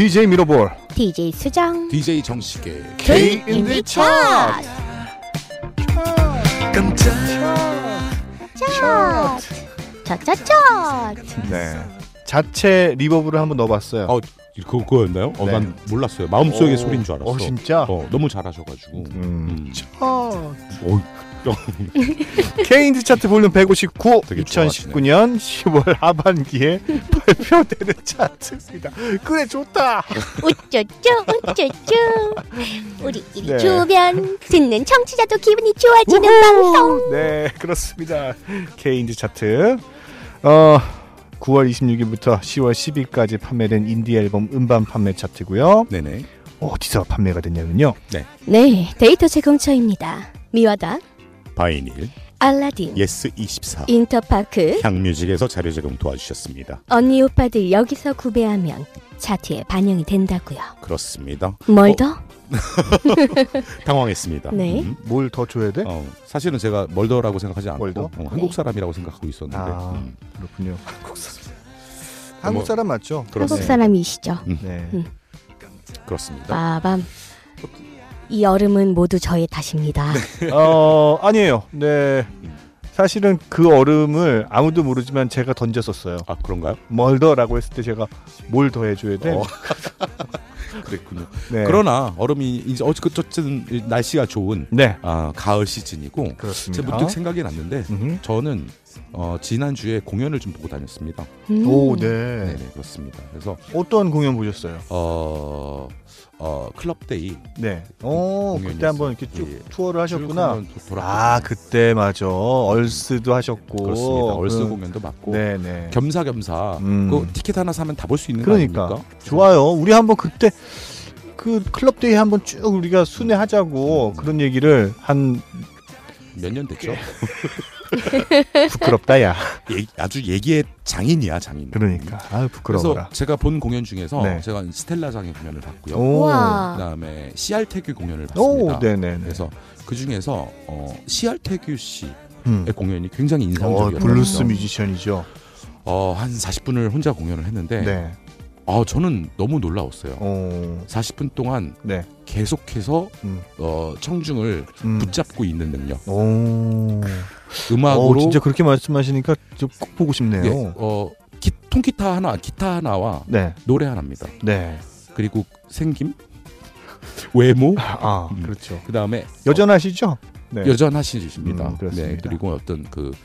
DJ 미러볼 DJ 수정 DJ 정식의 K-Indie Chart. 차트 차차차 네. 자체 reverb를 한번 넣어봤어요. 어, 그 그거였나요? 어, 네. 난 몰랐어요. 마음속의 오, 소리인 줄 알았어. 어, 진짜? 어, 너무 잘하셔가지고. 음. 음. 어, 어, K-Indie 차트 볼륨 159 되게 2019년 10월 하반기에 발표되는 차트입니다. 그래 좋다. 우쭈쭈 우쭈쭈 우리끼리 네. 주면 듣는 청취자도 기분이 좋아지는 방송 네 그렇습니다. 케인즈 차트 어 9월 26일부터 10월 10일까지 판매된 인디 앨범 음반 판매 차트고요. 네네. 어디서 판매가 됐냐면요. 네 데이터 제공처입니다 미와다 바이닐, 알라딘 예스 24, 인터파크 향뮤직에서 자료 제공 도와주셨습니다. 언니 오빠들 여기서 구매하면 차트에 반영이 된다고요 그렇습니다. 뭘 어, 더? 당황했습니다. 네. 음. 뭘더 줘야 돼? 어, 사실은 제가 멀더라고 생각하지 않고 멀더? 어, 한국 사람이라고 생각하고 있었는데 아 음. 그렇군요. 한국 사람. 뭐, 한국 사람 맞죠? 한국. 사람이시죠 네. 음. 그렇습니다. 빠밤 이 여름은 모두 저의 탓입니다 어 아니에요. 네. 사실은 그 얼음을 아무도 모르지만 제가 던졌었어요. 아 그런가요? 멀더라고 했을 때 제가 뭘 더 해줘야 돼? 어. 그랬군요. 네. 그러나 얼음이 이제 어쨌든 날씨가 좋은 네 아, 가을 시즌이고 제 그렇습니다. 문득 생각이 났는데 음흠. 저는 어, 지난 주에 공연을 좀 보고 다녔습니다. 음. 오, 네. 네, 그렇습니다. 그래서 어떤 공연 보셨어요? 어, 어 클럽데이 네. 어, 그때 한번 이렇게. 쭉 예. 투어를 하셨구나. 아, 그때 맞아. 얼스도 하셨고. 그렇습니다. 얼스 그- 공연도 맞고 네, 네. 겸사겸사 음. 그 티켓 하나 사면 다 볼 수 있는 그러니까 거 아닙니까? 좋아요. 우리 한번 그때 그 클럽데이 한번 쭉 우리가 순회하자고 그런 얘기를 한 몇 년 됐죠? 부끄럽다 야. 얘기- 아주 얘기의 장인이야 장인. 그러니까 아 부끄러워라. 그래서 제가 본 공연 중에서 네. 제가 스텔라장의 공연을 봤고요. 오. 그다음에 CR태규 공연을 오, 봤습니다. 네, 네, 네. 그래서 그 중에서 어, CR태규 씨의 음. 공연이 굉장히 어, 인상적이었어요. 블루스 뮤지션이죠. 어, 한 40분을 혼자 공연을 했는데 네. 아, 저는 너무 놀라웠어요. 어. 40분 동안 네. 계속해서 음. 어, 청중을 음. 붙잡고 있는 능력. 오. 음악으로 어, 진짜 그렇게 말씀하시니까 좀 꼭 보고 싶네요. 예, 어, 기, 통기타 하나, 기타 하나와 네. 노래 하나입니다. 네. 그리고 생김, 외모, 아, 음. 그렇죠. 그 다음에 여전하시죠? 네. 여전하시십니다. 음. 네, 그리고 어떤 그, 그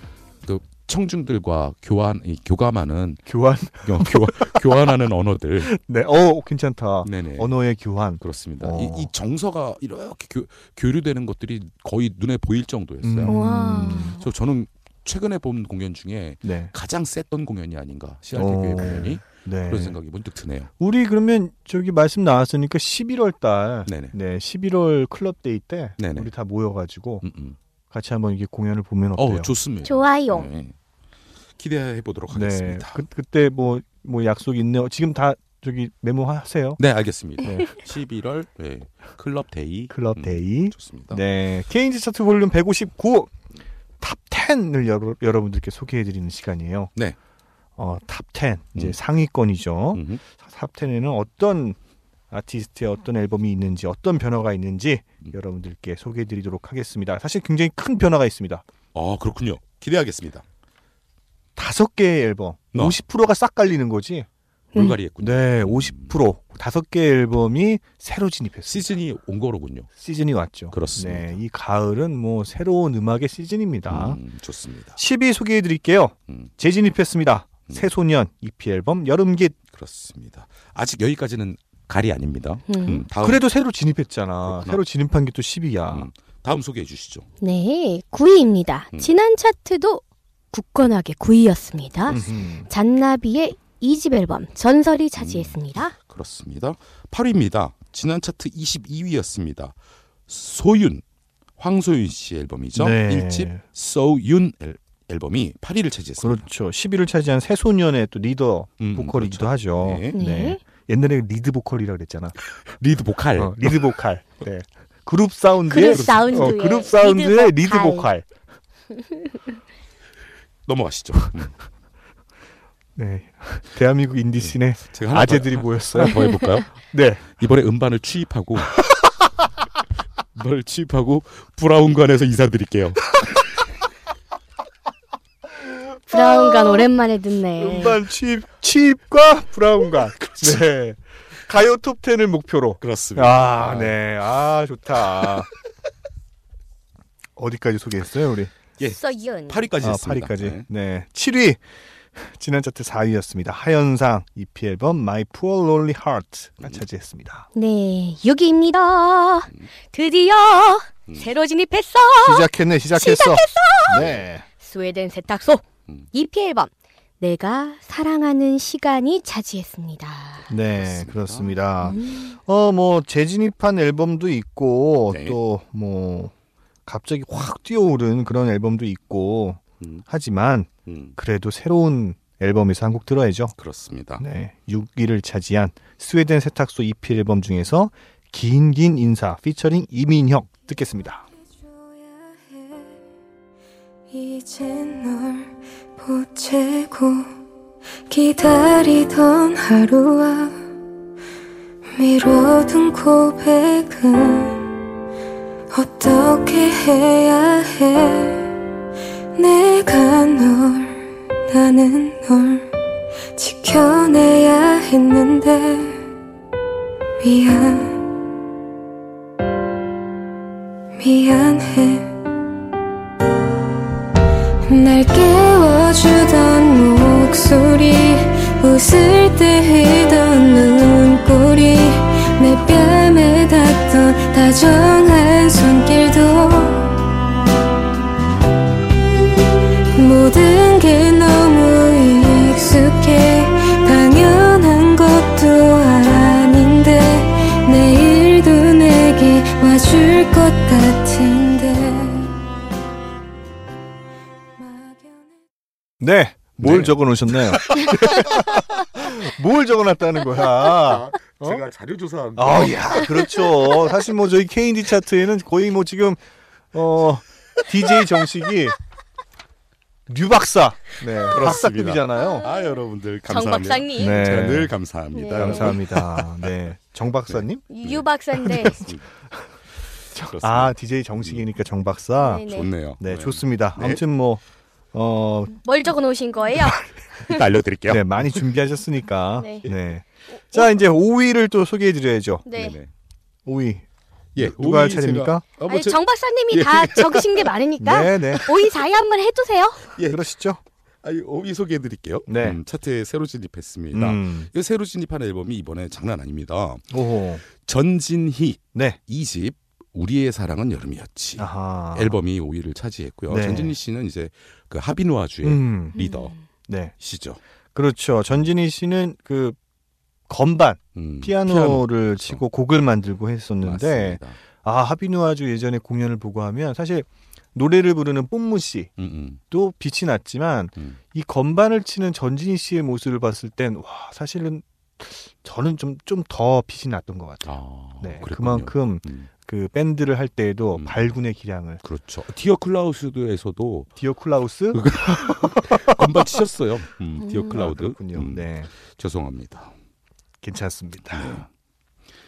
청중들과 교환, 이, 교감하는 교환. 어, 교환, 교환하는 언어들. 네. 어, 괜찮다. 네네. 언어의 교환. 그렇습니다. 어. 이, 이 정서가 이렇게 교, 교류되는 것들이 거의 눈에 보일 정도였어요. 음. 와. 그래서 저는 최근에 본 공연 중에 네. 가장 셌던 공연이 아닌가 시알대교의 어. 공연이 네. 그런 생각이 문득 드네요. 우리 그러면 저기 말씀 나왔으니까 11월 달 네네. 네, 11월 클럽 데이 때 네네. 우리 다 모여 가지고 음, 음. 같이 한번 이게 공연을 보면 어때요? 어 좋습니다. 좋아요 네. 기대해 보도록 네. 하겠습니다. 그, 그때 뭐 뭐 약속 있네요. 지금 다 저기 메모하세요. 네 알겠습니다. 네. 11월 네. 클럽 데이 클럽 음, 데이. 좋습니다. 네. K-Indie 차트 볼륨 159 탑 10을 여러, 여러분들께 소개해 드리는 시간이에요. 네. 어, 탑 10. 이제 음. 상위권이죠. 음흠. 탑 10에는 어떤 아티스트의 어떤 앨범이 있는지 어떤 변화가 있는지 음. 여러분들께 소개해 드리도록 하겠습니다. 사실 굉장히 큰 변화가 있습니다. 아 그렇군요. 기대하겠습니다. 다섯 개의 앨범. 어. 50%가 싹 깔리는 거지. 물갈이 했군요. 네, 50% 다섯 개의 앨범이 새로 진입했어요. 시즌이 온 거로군요. 시즌이 왔죠. 그렇습니다. 네, 이 가을은 뭐 새로운 음악의 시즌입니다. 음, 좋습니다. 10위 소개해 드릴게요. 음, 재진입했습니다. 음. 새소년 EP 앨범 여름깃. 그렇습니다. 아직 여기까지는 갈이 아닙니다. 음. 음, 다음 그래도 새로 진입했잖아. 그렇구나. 새로 진입한 게 또 10위야. 음, 다음 소개해 주시죠. 네 9위입니다 음. 지난 차트도 굳건하게 9위였습니다 음흠. 잔나비의 2집 앨범 전설이 차지했습니다 그렇습니다. 8위입니다. 지난 차트 22위였습니다. 소윤 황소윤 씨 앨범이죠. 네. 1집 소윤 앨- 앨범이 8위를 차지했습니다. 그렇죠. 10위를 차지한 새소년의 또 리더 음, 보컬이기도 그렇죠. 하죠. 네. 네. 옛날에 리드 보컬이라고 그랬잖아. 리드 보컬. 어, 리드 보컬. 네. 그룹 사운드의 그룹 사운드의 어, 그룹 사운드의 리드 리드 보컬. 넘어가시죠. 음. 네. 대한민국 인디씬의 제가 하나 아재들이 더, 모였어요. 하나 더 해볼까요? 네. 이번에 음반을 취입하고 음반을 취입하고 브라운관에서 인사드릴게요. 브라운관 오랜만에 듣네 음반 취입 취입과 브라운관. 네. 가요 톱 10을 목표로. 그렇습니다. 아, 네. 아, 좋다. 어디까지 소개했어요, 우리? 예. 써윤. 8위까지 아, 했습니다. 8위까지. 네. 네. 7위. 지난 차트 4위였습니다. 하현상 EP 앨범 My Poor Lonely Heart가 음. 차지했습니다. 네, 6위입니다. 드디어 음. 새로 진입했어. 시작했네, 시작했어. 네. 스웨덴 세탁소 음. EP 앨범 내가 사랑하는 시간이 차지했습니다. 네, 그렇습니다. 음. 어, 뭐 재진입한 앨범도 있고 네. 또뭐 갑자기 확 뛰어오른 그런 앨범도 있고 음, 하지만 음, 그래도 새로운 앨범에서 한 곡 들어야죠. 그렇습니다. 네, 6위를 차지한 스웨덴 세탁소 EP 앨범 중에서 긴긴 인사 피처링 이민혁 듣겠습니다. 이제 널 보채고 기다리던 하루와 미뤄둔 고백은 어떻게 해야 해? 내가 널 나는 널 지켜내야 했는데. 미안. 미안해. 날 깨워주던 목소리 웃을 때 흘던 네, 뭘 네. 적어 놓으셨나요? 뭘 적어 놨다는 거야? 제가 자료 조사한 아, 야, 그렇죠. 사실 뭐 저희 K&D 차트에는 거의 뭐 지금 어 DJ 정식이 류 박사, 네, 박사급이잖아요. 아 여러분들 정 감사합니다. 박사님, 네. 제가 늘 감사합니다. 네. 감사합니다. 네, 정 박사님? 유 박사인데 그렇습니다. 아, DJ 정식이니까 정 박사. 네네. 좋네요. 네, 좋습니다. 네. 아무튼 뭐 어, 뭘 적어 놓으신 거예요? 알려드릴게요. 네, 많이 준비하셨으니까. 네. 네. 자, 이제 5위를 또 소개해 드려야죠. 네. 네네. 5위. 예, 누가 할 오이 차례입니까? 제가- 아, 뭐 아니 제- 정 박사님이 예. 다 적으신 게 많으니까 네, 네. 5위 4위 한번 해주세요. 예. 그러시죠? 아니, 5위 소개해드릴게요. 네. 음, 차트에 새로 진입했습니다. 음. 이 새로 진입한 앨범이 이번에 장난 아닙니다. 오호. 전진희 네. 2집 우리의 사랑은 여름이었지. 아하. 앨범이 5위를 차지했고요. 네. 전진희 씨는 이제 그 하비누아주의 음. 리더시죠. 네. 그렇죠. 전진희 씨는 그 건반, 음, 피아노를 피아노. 치고 곡을 만들고 했었는데 맞습니다. 아, 하비누아주 예전에 공연을 보고 하면 사실 노래를 부르는 뽐무 씨도 음, 음, 빛이 났지만 음. 이 건반을 치는 전진희 씨의 모습을 봤을 땐 와, 사실은 저는 좀 좀 더 빛이 났던 것 같아요. 아, 네. 그랬군요. 그만큼 음, 그 밴드를 할 때에도 음. 발군의 기량을 그렇죠. 디어 클라우스에서도 디어 클라우스 건반 치셨어요. 음, 음. 디어 아, 클라우드. 그렇군요. 음, 네. 죄송합니다. 괜찮습니다.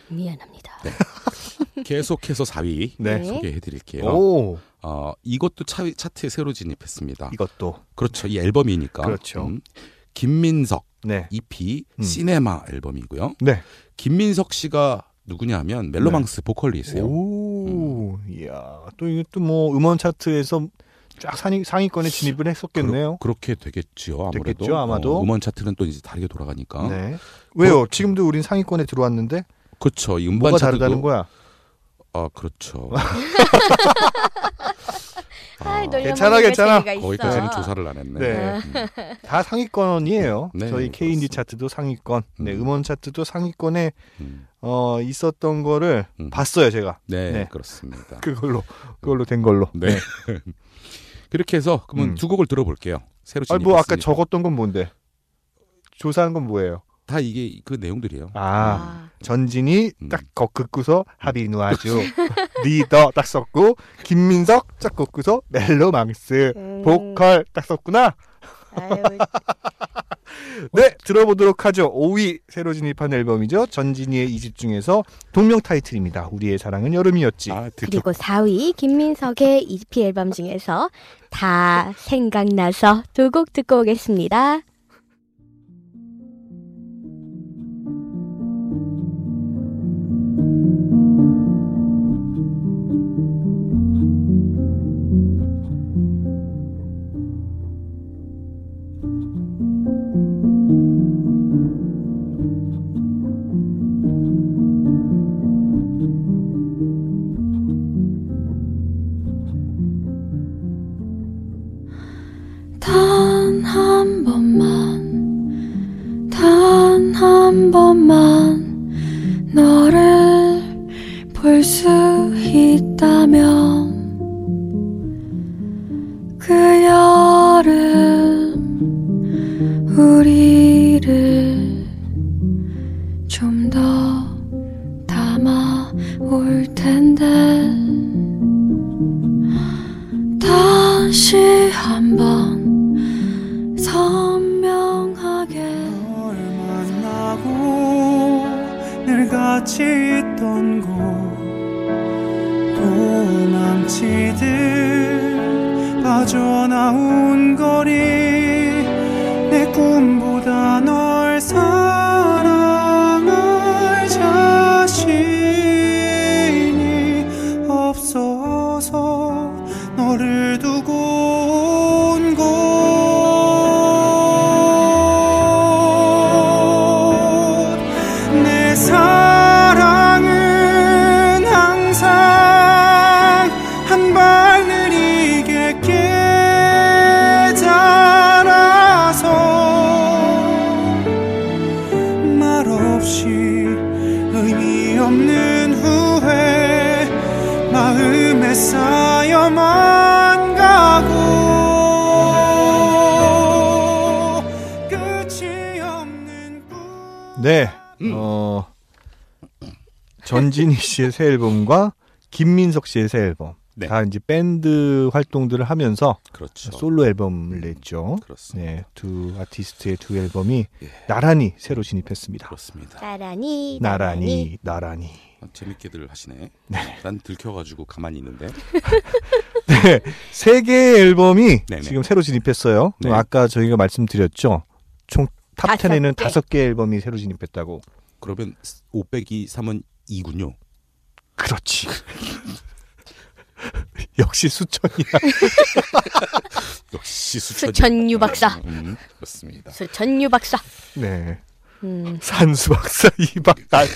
미안합니다. 계속해서 4위 네. 네. 소개해 드릴게요. 오, 어, 이것도 차, 차트에 새로 진입했습니다. 이것도 그렇죠. 이 앨범이니까. 그렇죠. 음, 김민석 네. EP 음. 시네마 앨범이고요. 네. 김민석 씨가 누구냐면 멜로망스 보컬리스예요. 오, 이야, 또또뭐 음원 차트에서 쫙 상위, 상위권에 진입을 했었겠네요. 그렇게 되겠지요. 아무래도. 됐겠죠, 아마도. 어, 음원 차트는 또 이제 다르게 돌아가니까. 네. 왜요? 지금도 우린 상위권에 들어왔는데 그렇죠. 이 음반 뭐가 차트도 다르다는 거야? 아 그렇죠. 아, 괜찮아, 괜찮아. 거기까지는 조사를 안 했네. 네. 음. 다 상위권이에요. 네, 저희 K&D. 차트도 상위권, 네, 음. 음원 차트도 상위권에 음. 어, 있었던 거를 음. 봤어요, 제가. 네, 네. 그렇습니다. 그걸로 그걸로 된 걸로. 네. 그렇게 해서 그러면 음. 두 곡을 들어볼게요. 새로 아니 뭐 아까 진입했으니까. 적었던 건 뭔데? 조사한 건 뭐예요? 다 이게 그 내용들이에요. 아, 아, 전진이 음. 딱 겉긋고서 하비 누아주 리더 딱 썼고 김민석 딱 겉고서 멜로망스 음. 보컬 딱 썼구나. 네 들어보도록 하죠. 5위 새로 진입한 앨범이죠. 전진이의 2집 중에서 동명 타이틀입니다. 우리의 사랑은 여름이었지. 아, 그리고 4위 김민석의 EP 앨범 중에서 다 생각나서 두 곡 듣고 오겠습니다. 한 번만 너를 볼 수 있다면 그 여름 우리 씨의 새 앨범과 김민석 씨의 새 앨범 네. 다 이제 밴드 활동들을 하면서 그렇죠. 솔로 앨범을 냈죠. 그렇습니다. 네, 두 아티스트의 두 앨범이 예. 나란히 새로 진입했습니다. 그렇습니다. 나란히 나란히 나란히. 아, 재밌게들 하시네. 난 들켜가지고 가만히 있는데. 네, 세 개의 앨범이 네네. 지금 새로 진입했어요. 네. 아까 저희가 말씀드렸죠. 총탑 다섯 10에는 개. 다섯 개의 앨범이 새로 진입했다고. 그러면 5 빼기 3은 2군요. 그렇지. 역시 수천이야. 역시 수천. 수천유 박사. 음, 그렇습니다. 수천유 박사. 네. 음. 산수 박사, 이박, 나유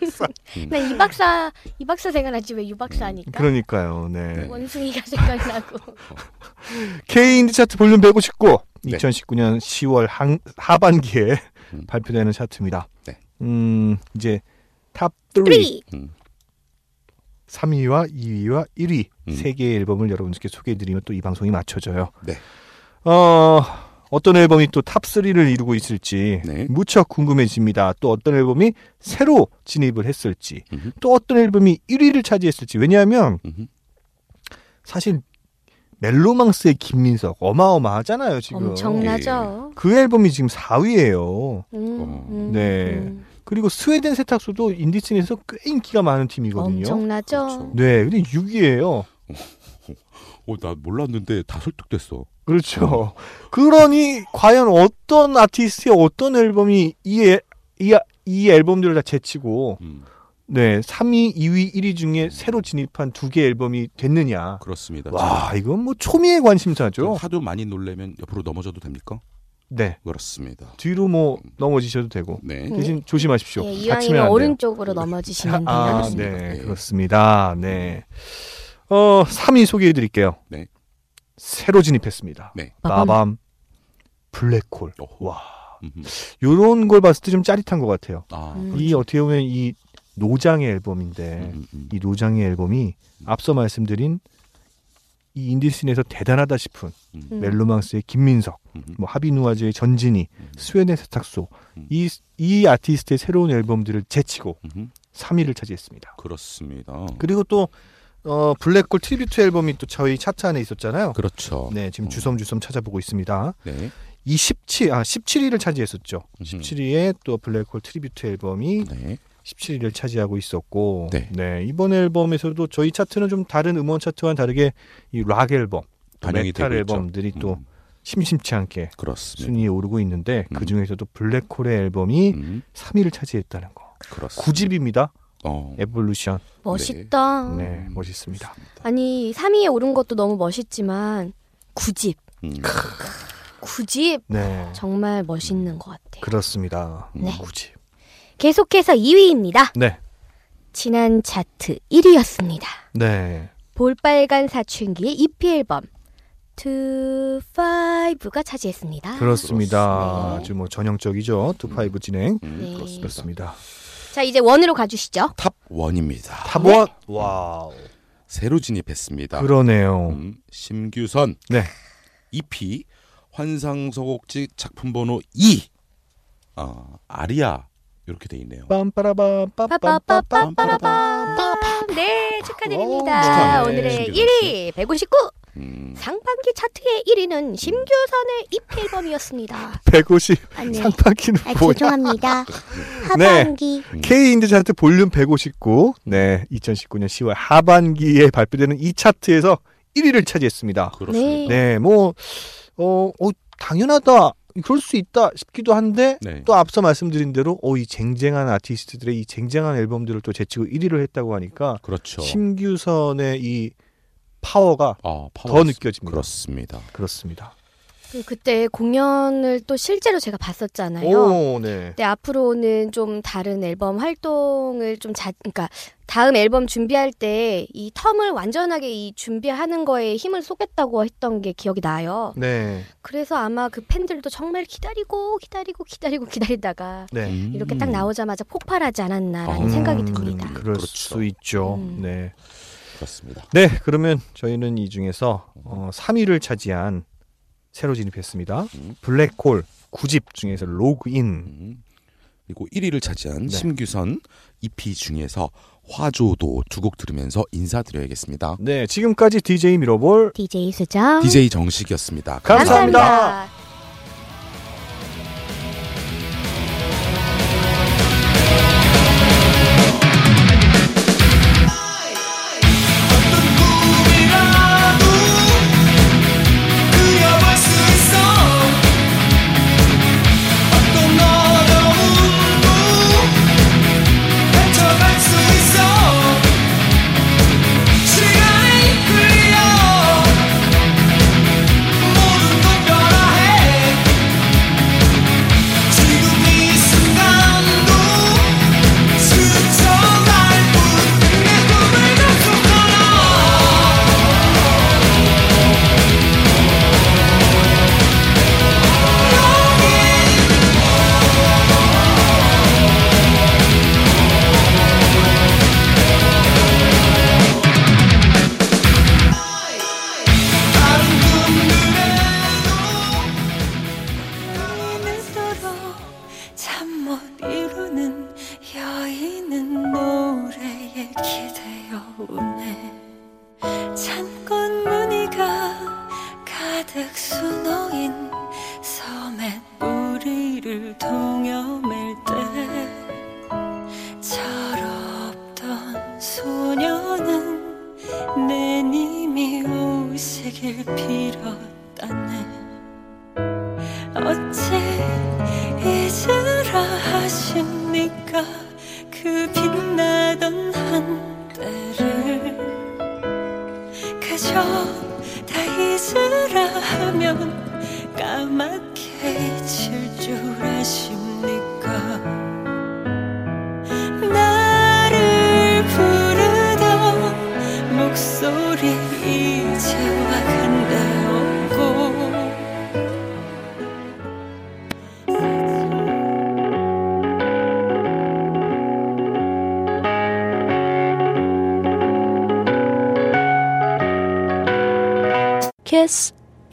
박사. 난이 박사 이 박사 생각나지 왜 유 박사 하니까 그러니까요. 네. 원숭이가 생각나고 K 인디 차트 볼륨 159. 네. 2019년 10월 한, 하반기에 음. 발표되는 차트입니다. 네. 음, 이제 탑 3. 3 음, 3위와 2위와 1위 음. 세 개의 앨범을 여러분께 소개해드리면 또 이 방송이 마쳐져요. 네. 어, 어떤 앨범이 또 탑 3를 이루고 있을지 네. 무척 궁금해집니다. 또 어떤 앨범이 새로 진입을 했을지, 음흠. 또 어떤 앨범이 1위를 차지했을지. 왜냐하면 음흠. 사실 멜로망스의 김민석 어마어마하잖아요 지금. 엄청나죠. 그 앨범이 지금 4위예요. 음, 어. 음, 네. 음. 그리고 스웨덴 세탁소도 인디 scene에서 꽤 인기가 많은 팀이거든요. 엄청나죠. 그렇죠. 네, 근데 6위예요. 어, 나 몰랐는데 다 설득됐어. 그렇죠. 그러니 과연 어떤 아티스트의 어떤 앨범이 이, 앨- 이, 아- 이 앨범들을 다 제치고 음, 네 3위, 2위, 1위 중에 새로 진입한 두 개 앨범이 됐느냐. 그렇습니다. 와 이건 뭐 초미의 관심사죠. 하도 많이 놀래면 옆으로 넘어져도 됩니까? 네 그렇습니다. 뒤로 뭐 넘어지셔도 되고 네. 대신 조심하십시오. 예, 다치면 이왕이면. 오른쪽으로 넘어지시면 돼요. 아, 그렇습니다. 네, 네. 그렇습니다. 네. 어, 3위 소개해 드릴게요. 네. 새로 진입했습니다. 네. 마밤 블랙홀. 오호. 와. 요런 걸 봤을 때 좀 짜릿한 것 같아요. 아, 음. 이 어떻게 보면 이 노장의 앨범인데 음, 음. 이 노장의 앨범이 앞서 말씀드린 이 인디 scene에서 대단하다 싶은 음. 음. 멜로망스의 김민석, 음. 뭐 하비누아주의 전진희, 음. 스웨덴 세탁소 음. 이, 이 아티스트의 새로운 앨범들을 제치고 음. 3위를 차지했습니다. 그렇습니다. 그리고 또 어, 블랙홀 tribute 앨범이 또 저희 차트 안에 있었잖아요. 그렇죠. 네, 지금 음. 주섬주섬 찾아보고 있습니다. 네. 이 17, 아 17위를 차지했었죠. 음. 17위에 또 블랙홀 tribute 앨범이 네. 17위를 차지하고 있었고, 네. 이번 앨범에서도 저희 차트는 좀 다른 음원 차트와는 다르게 이 락 앨범, 또 반영이 메탈. 앨범들이 또 음. 심심치 않게 그렇습니다. 순위에 오르고 있는데 음. 그 중에서도 블랙홀의 앨범이 음. 3위를 차지했다는 거. 그렇습니다. 9집입니다. 어. Evolution. 멋있다. 네, 멋있습니다. 아니 3위에 오른 것도 너무 멋있지만 9집 음. 9집 네, 정말 멋있는 것 같아요. 그렇습니다. 네. 9집. 계속해서 2위입니다. 네, 지난 차트 1위였습니다. 네. 볼빨간 사춘기의 EP 앨범 Two Five가 차지했습니다. 그렇습니다. 네. 아주 뭐 전형적이죠. Two Five 진행. 음, 네. 그렇습니다. 그렇습니다. 자 이제 one으로 가주시죠. Top one입니다. Top one. Wow. 새로 진입했습니다. 그러네요. 음, 심규선 네. EP 환상소곡지 작품 번호 2 어, 아리아 이렇게 돼 있네요. 빰빠라밤 빠빰빠빰빠라밤. 네 어, 축하드립니다. 축하합니다. 오늘의 신규 1위 159 음, 상반기 차트의 1위는 심규선의 EP 앨범이었습니다. 150 아, 네. 상반기는 아, 뭐야? 죄송합니다. 네. 하반기 K-Indie Chart volume 159. 네, 2019년 10월 하반기에 발표되는 이 차트에서 1위를 차지했습니다. 그렇습니다. 네. 네, 뭐 어, 어 당연하다. 그럴 수 있다 싶기도 한데 네. 또 앞서 말씀드린 대로 어, 이 쟁쟁한 아티스트들의 이 쟁쟁한 앨범들을 또 제치고 1위를 했다고 하니까 그렇죠. 심규선의 이 파워가 아, 더 느껴집니다. 그렇습니다. 그렇습니다. 그, 그때 공연을 또 실제로 제가 봤었잖아요. 오, 네. 근데 앞으로는 좀 다른 앨범 활동을 좀 자, 그러니까 다음 앨범 준비할 때 이 텀을 완전하게 이 준비하는 거에 힘을 쏟겠다고 했던 게 기억이 나요. 네. 그래서 아마 그 팬들도 정말 기다리고 기다리고 기다리고 기다리다가 네. 음. 이렇게 딱 나오자마자 폭발하지 않았나라는 음, 생각이 음, 듭니다. 그럴 그렇죠. 수 있죠. 음. 네. 그렇습니다. 네, 그러면 저희는 이 중에서 어, 3위를 차지한 새로 진입했습니다. 음. 블랙홀 9집 중에서 로그인. 음. 그리고 1위를 차지한 네. 심규선 EP 중에서 화조도 두 곡 들으면서 인사드려야겠습니다. 네, 지금까지 DJ 미러볼 DJ 수정 DJ 정식이었습니다. 감사합니다. 감사합니다.